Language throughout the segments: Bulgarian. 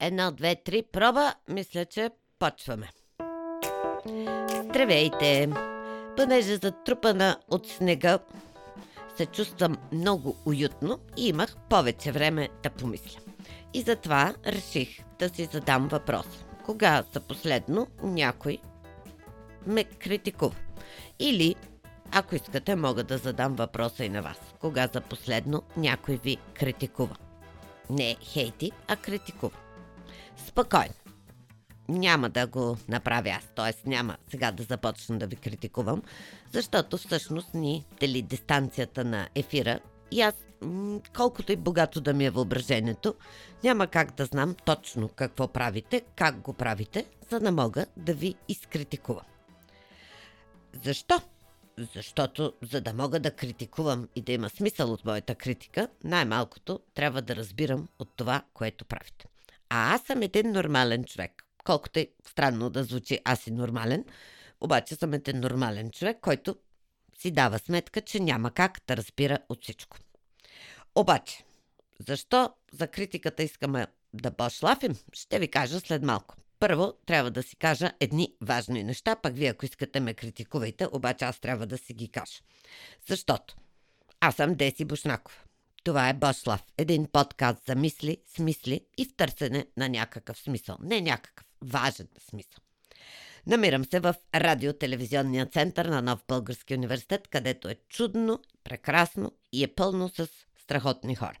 Едно, две, три, проба. Мисля, че почваме. Здравейте! Понеже затрупана от снега, се чувствам много уютно и имах повече време да помисля. И затова реших да си задам въпрос. Кога за последно някой ме критикува? Или, ако искате, мога да задам въпроса и на вас. Кога за последно някой ви критикува? Не хейти, а критикува. Спокойно. Няма да го направя аз, т.е. няма сега да започна да ви критикувам, защото всъщност ни дели дистанцията на ефира и аз, колкото и богато да ми е въображението, няма как да знам точно какво правите, как го правите, за да мога да ви изкритикувам. Защо? Защото, за да мога да критикувам и да има смисъл от моята критика, най-малкото трябва да разбирам от това, което правите. А аз съм един нормален човек. Колкото е странно да звучи аз си нормален, обаче съм един нормален човек, който си дава сметка, че няма как да разбира от всичко. Обаче, защо за критиката искаме да пошлафим, ще ви кажа след малко. Първо, трябва да си кажа едни важни неща, пък вие, ако искате, ме критикувайте, обаче аз трябва да си ги кажа. Защото аз съм Деси Бушнаков. Това е Бошлав, един подкаст за мисли, смисли и в търсене на някакъв смисъл. Не някакъв, важен смисъл. Намирам се в радиотелевизионния център на Нов Български университет, където е чудно, прекрасно и е пълно с страхотни хора.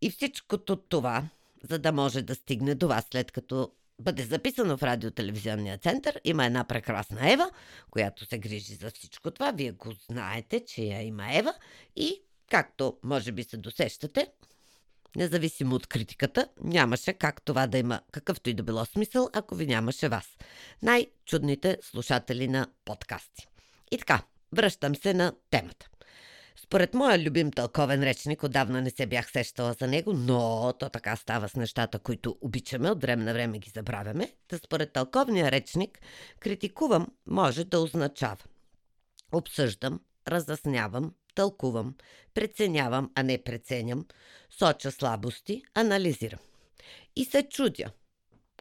И всичкото това, за да може да стигне до вас, след като бъде записано в радиотелевизионния център, има една прекрасна Ева, която се грижи за всичко това. Вие го знаете, че я има Ева и Както може би се досещате, независимо от критиката, нямаше как това да има какъвто и да било смисъл, ако ви нямаше вас. Най-чудните слушатели на подкасти. И така, връщам се на темата. Според моя любим тълковен речник, отдавна не се бях сещала за него, но то така става с нещата, които обичаме, от време на време ги забравяме. Та според тълковния речник, критикувам може да означава обсъждам, разяснявам, тълкувам, преценявам, а не преценям, соча слабости, анализирам. И се чудя.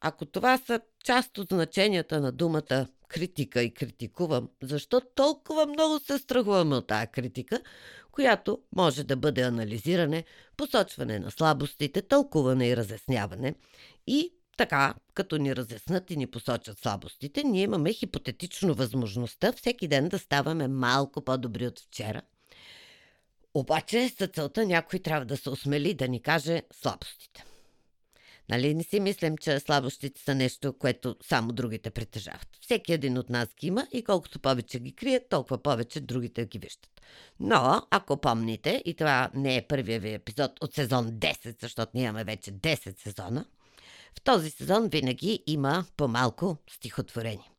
Ако това са част от значенията на думата критика и критикувам, защо толкова много се страхуваме от тази критика, която може да бъде анализиране, посочване на слабостите, тълкуване и разясняване и така, като ни разяснат и ни посочат слабостите, ние имаме хипотетично възможността всеки ден да ставаме малко по-добри от вчера – обаче за целта някой трябва да се осмели да ни каже слабостите. Нали не си мислим, че слабостите са нещо, което само другите притежават. Всеки един от нас ги има и колкото повече ги крият, толкова повече другите ги виждат. Но, ако помните, и това не е първият ви епизод от сезон 10, защото ние имаме вече 10 сезона, в този сезон винаги има по-малко стихотворени.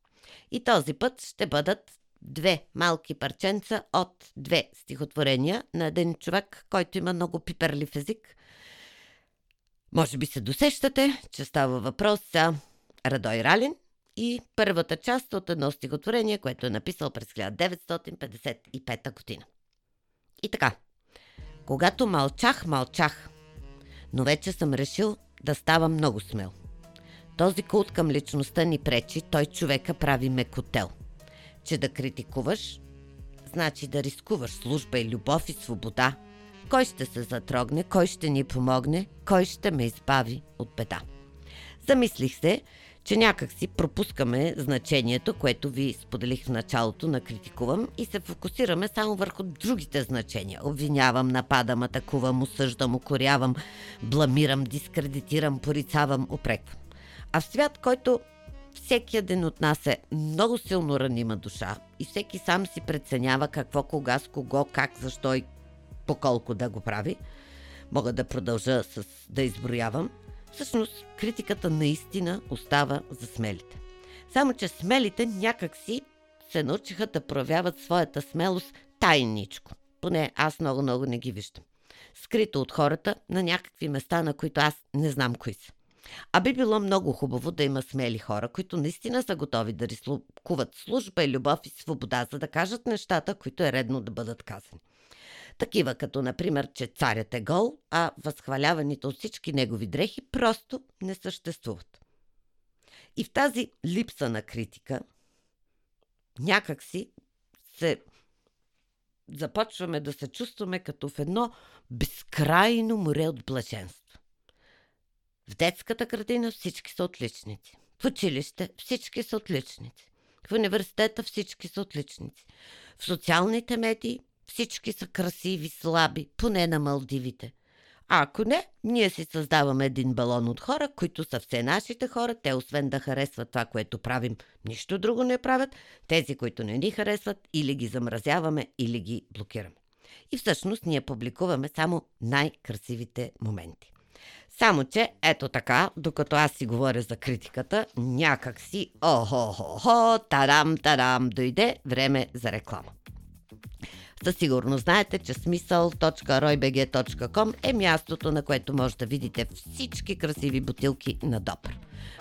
И този път ще бъдат две малки парченца от две стихотворения на един човек, който има много пиперлив език. Може би се досещате, че става въпрос за Радой Ралин и първата част от едно стихотворение, което е написал през 1955 година. И така, когато мълчах, мълчах, но вече съм решил да става много смел. Този култ към личността ни пречи, той човека прави мекотел – че да критикуваш, значи да рискуваш служба и любов и свобода. Кой ще се затрогне, кой ще ни помогне, кой ще ме избави от беда. Замислих се, че някак си пропускаме значението, което ви споделих в началото на критикувам и се фокусираме само върху другите значения. Обвинявам, нападам, атакувам, осъждам, укорявам, бламирам, дискредитирам, порицавам, опреквам. А в свят, който всеки един от нас е много силно ранима душа и всеки сам си преценява какво, кога, с кого, как, защо и по колко да го прави. Мога да продължа с да изброявам. Всъщност, критиката наистина остава за смелите. Само, че смелите някакси се научиха да проявяват своята смелост тайничко. Поне аз много-много не ги виждам. Скрито от хората на някакви места, на които аз не знам кои са. А би било много хубаво да има смели хора, които наистина са готови да рискуват служба и любов и свобода, за да кажат нещата, които е редно да бъдат казани. Такива като, например, че царят е гол, а възхваляваните от всички негови дрехи просто не съществуват. И в тази липса на критика, някак си се започваме да се чувстваме като в едно безкрайно море от блаженство. В детската градина всички са отличници. В училище всички са отличници. В университета всички са отличници. В социалните медии всички са красиви, слаби, поне на Малдивите. А ако не, ние си създаваме един балон от хора, които са все нашите хора. Те, освен да харесват това, което правим, нищо друго не правят. Тези, които не ни харесват, или ги замразяваме, или ги блокираме. И всъщност ние публикуваме само най-красивите моменти. Само, че ето така, докато аз си говоря за критиката, някак си охо-хо-хо, тарам-тарам, дойде време за реклама. Със сигурност знаете, че смисъл.roybg.com е мястото, на което може да видите всички красиви бутилки на Допър.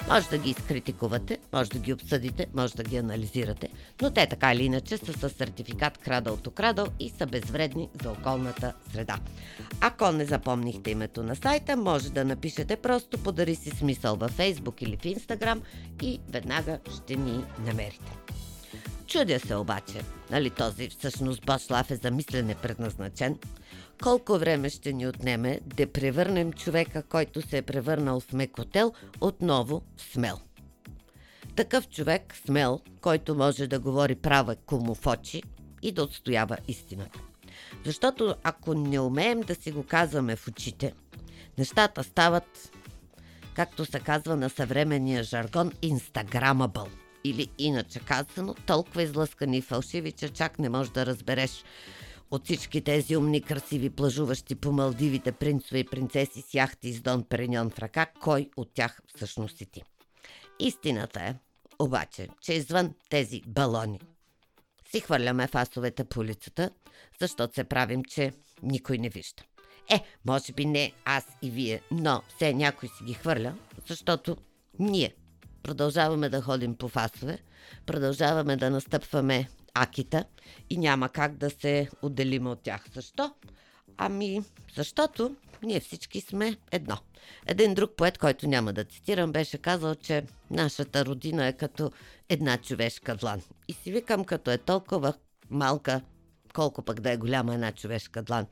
Може да ги изкритикувате, може да ги обсъдите, може да ги анализирате, но те така или иначе са с сертификат Крадъл то Крадъл и са безвредни за околната среда. Ако не запомнихте името на сайта, може да напишете просто подари си смисъл във Facebook или в Instagram и веднага ще ни намерите. Чудя се обаче, нали този всъщност Башлав е за мислене предназначен, колко време ще ни отнеме да превърнем човека, който се е превърнал в мекотел, отново в смел. Такъв човек, смел, който може да говори права кому в очи и да отстоява истината. Защото ако не умеем да си го казваме в очите, нещата стават, както се казва на съвременния жаргон, инстаграмабъл – или иначе казано, толкова излъскани и фалшиви, че чак не можеш да разбереш от всички тези умни, красиви, плажуващи по Малдивите принцове и принцеси с яхти с Дон Переньон в ръка, кой от тях всъщност си ти. Истината е, обаче, че извън тези балони си хвърляме фасовете по улицата, защото се правим, че никой не вижда. Е, може би не аз и вие, но все някой си ги хвърля, защото ние продължаваме да ходим по фасове, продължаваме да настъпваме акита и няма как да се отделим от тях. Защо? Ами, защото ние всички сме едно. Един друг поет, който няма да цитирам, беше казал, че нашата родина е като една човешка длан. И си викам, като е толкова малка, колко пък да е голяма една човешка длан.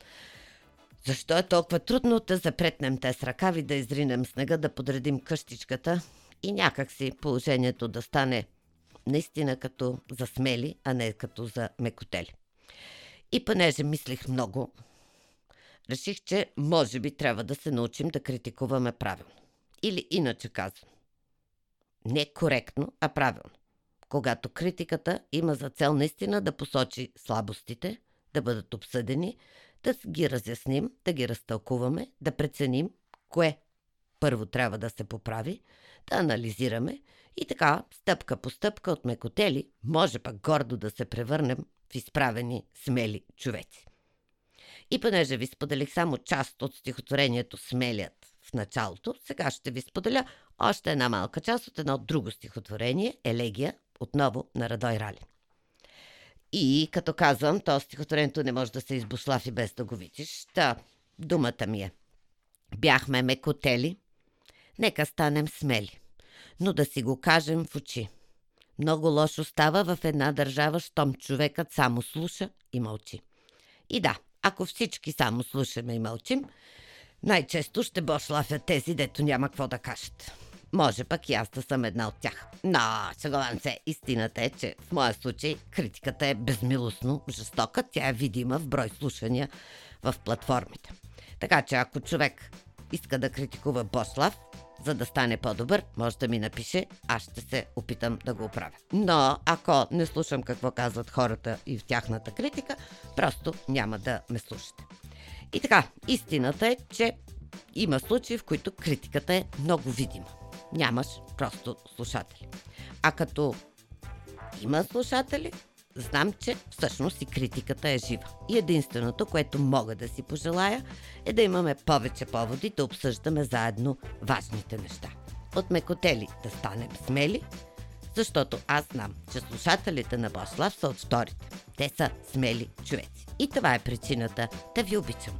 Защо е толкова трудно да запретнем те с ръкави, да изринем снега, да подредим къщичката и някак си положението да стане наистина като за смели, а не като за мекотели. И понеже мислих много, реших, че може би трябва да се научим да критикуваме правилно. Или иначе казвам. Не коректно, а правилно. Когато критиката има за цел наистина да посочи слабостите, да бъдат обсъдени, да ги разясним, да ги разтълкуваме, да преценим кое първо трябва да се поправи, да анализираме и така, стъпка по стъпка от мекотели, може пък гордо да се превърнем в изправени, смели човеци. И понеже ви споделих само част от стихотворението Смелият в началото, сега ще ви споделя още една малка част от едно друго стихотворение, Елегия, отново на Радой Рали. И като казвам, то стихотворението не може да се избушлафи без да го видиш. Та, думата ми е. Бяхме мекотели, Нека станем смели, но да си го кажем в очи. Много лошо става в една държава, щом човекът само слуша и мълчи. И да, ако всички само слушаме и мълчим, най-често ще бошлафят тези, дето няма какво да кажат. Може пък и аз да съм една от тях. Но, шегован се, истината е, че в моя случай критиката е безмилостно жестока, тя е видима в брой слушания в платформите. Така че ако човек иска да критикува Бослав, за да стане по-добър, може да ми напише, аз ще се опитам да го оправя. Но ако не слушам какво казват хората и в тяхната критика, просто няма да ме слушате. И така, истината е, че има случаи, в които критиката е много видима. Нямаш просто слушатели. А като има слушатели, знам, че всъщност и критиката е жива. И единственото, което мога да си пожелая, е да имаме повече поводи да обсъждаме заедно важните неща. От мекотели да станем смели, защото аз знам, че слушателите на Бослав са от вторите. Те са смели човеци. И това е причината да ви обичам.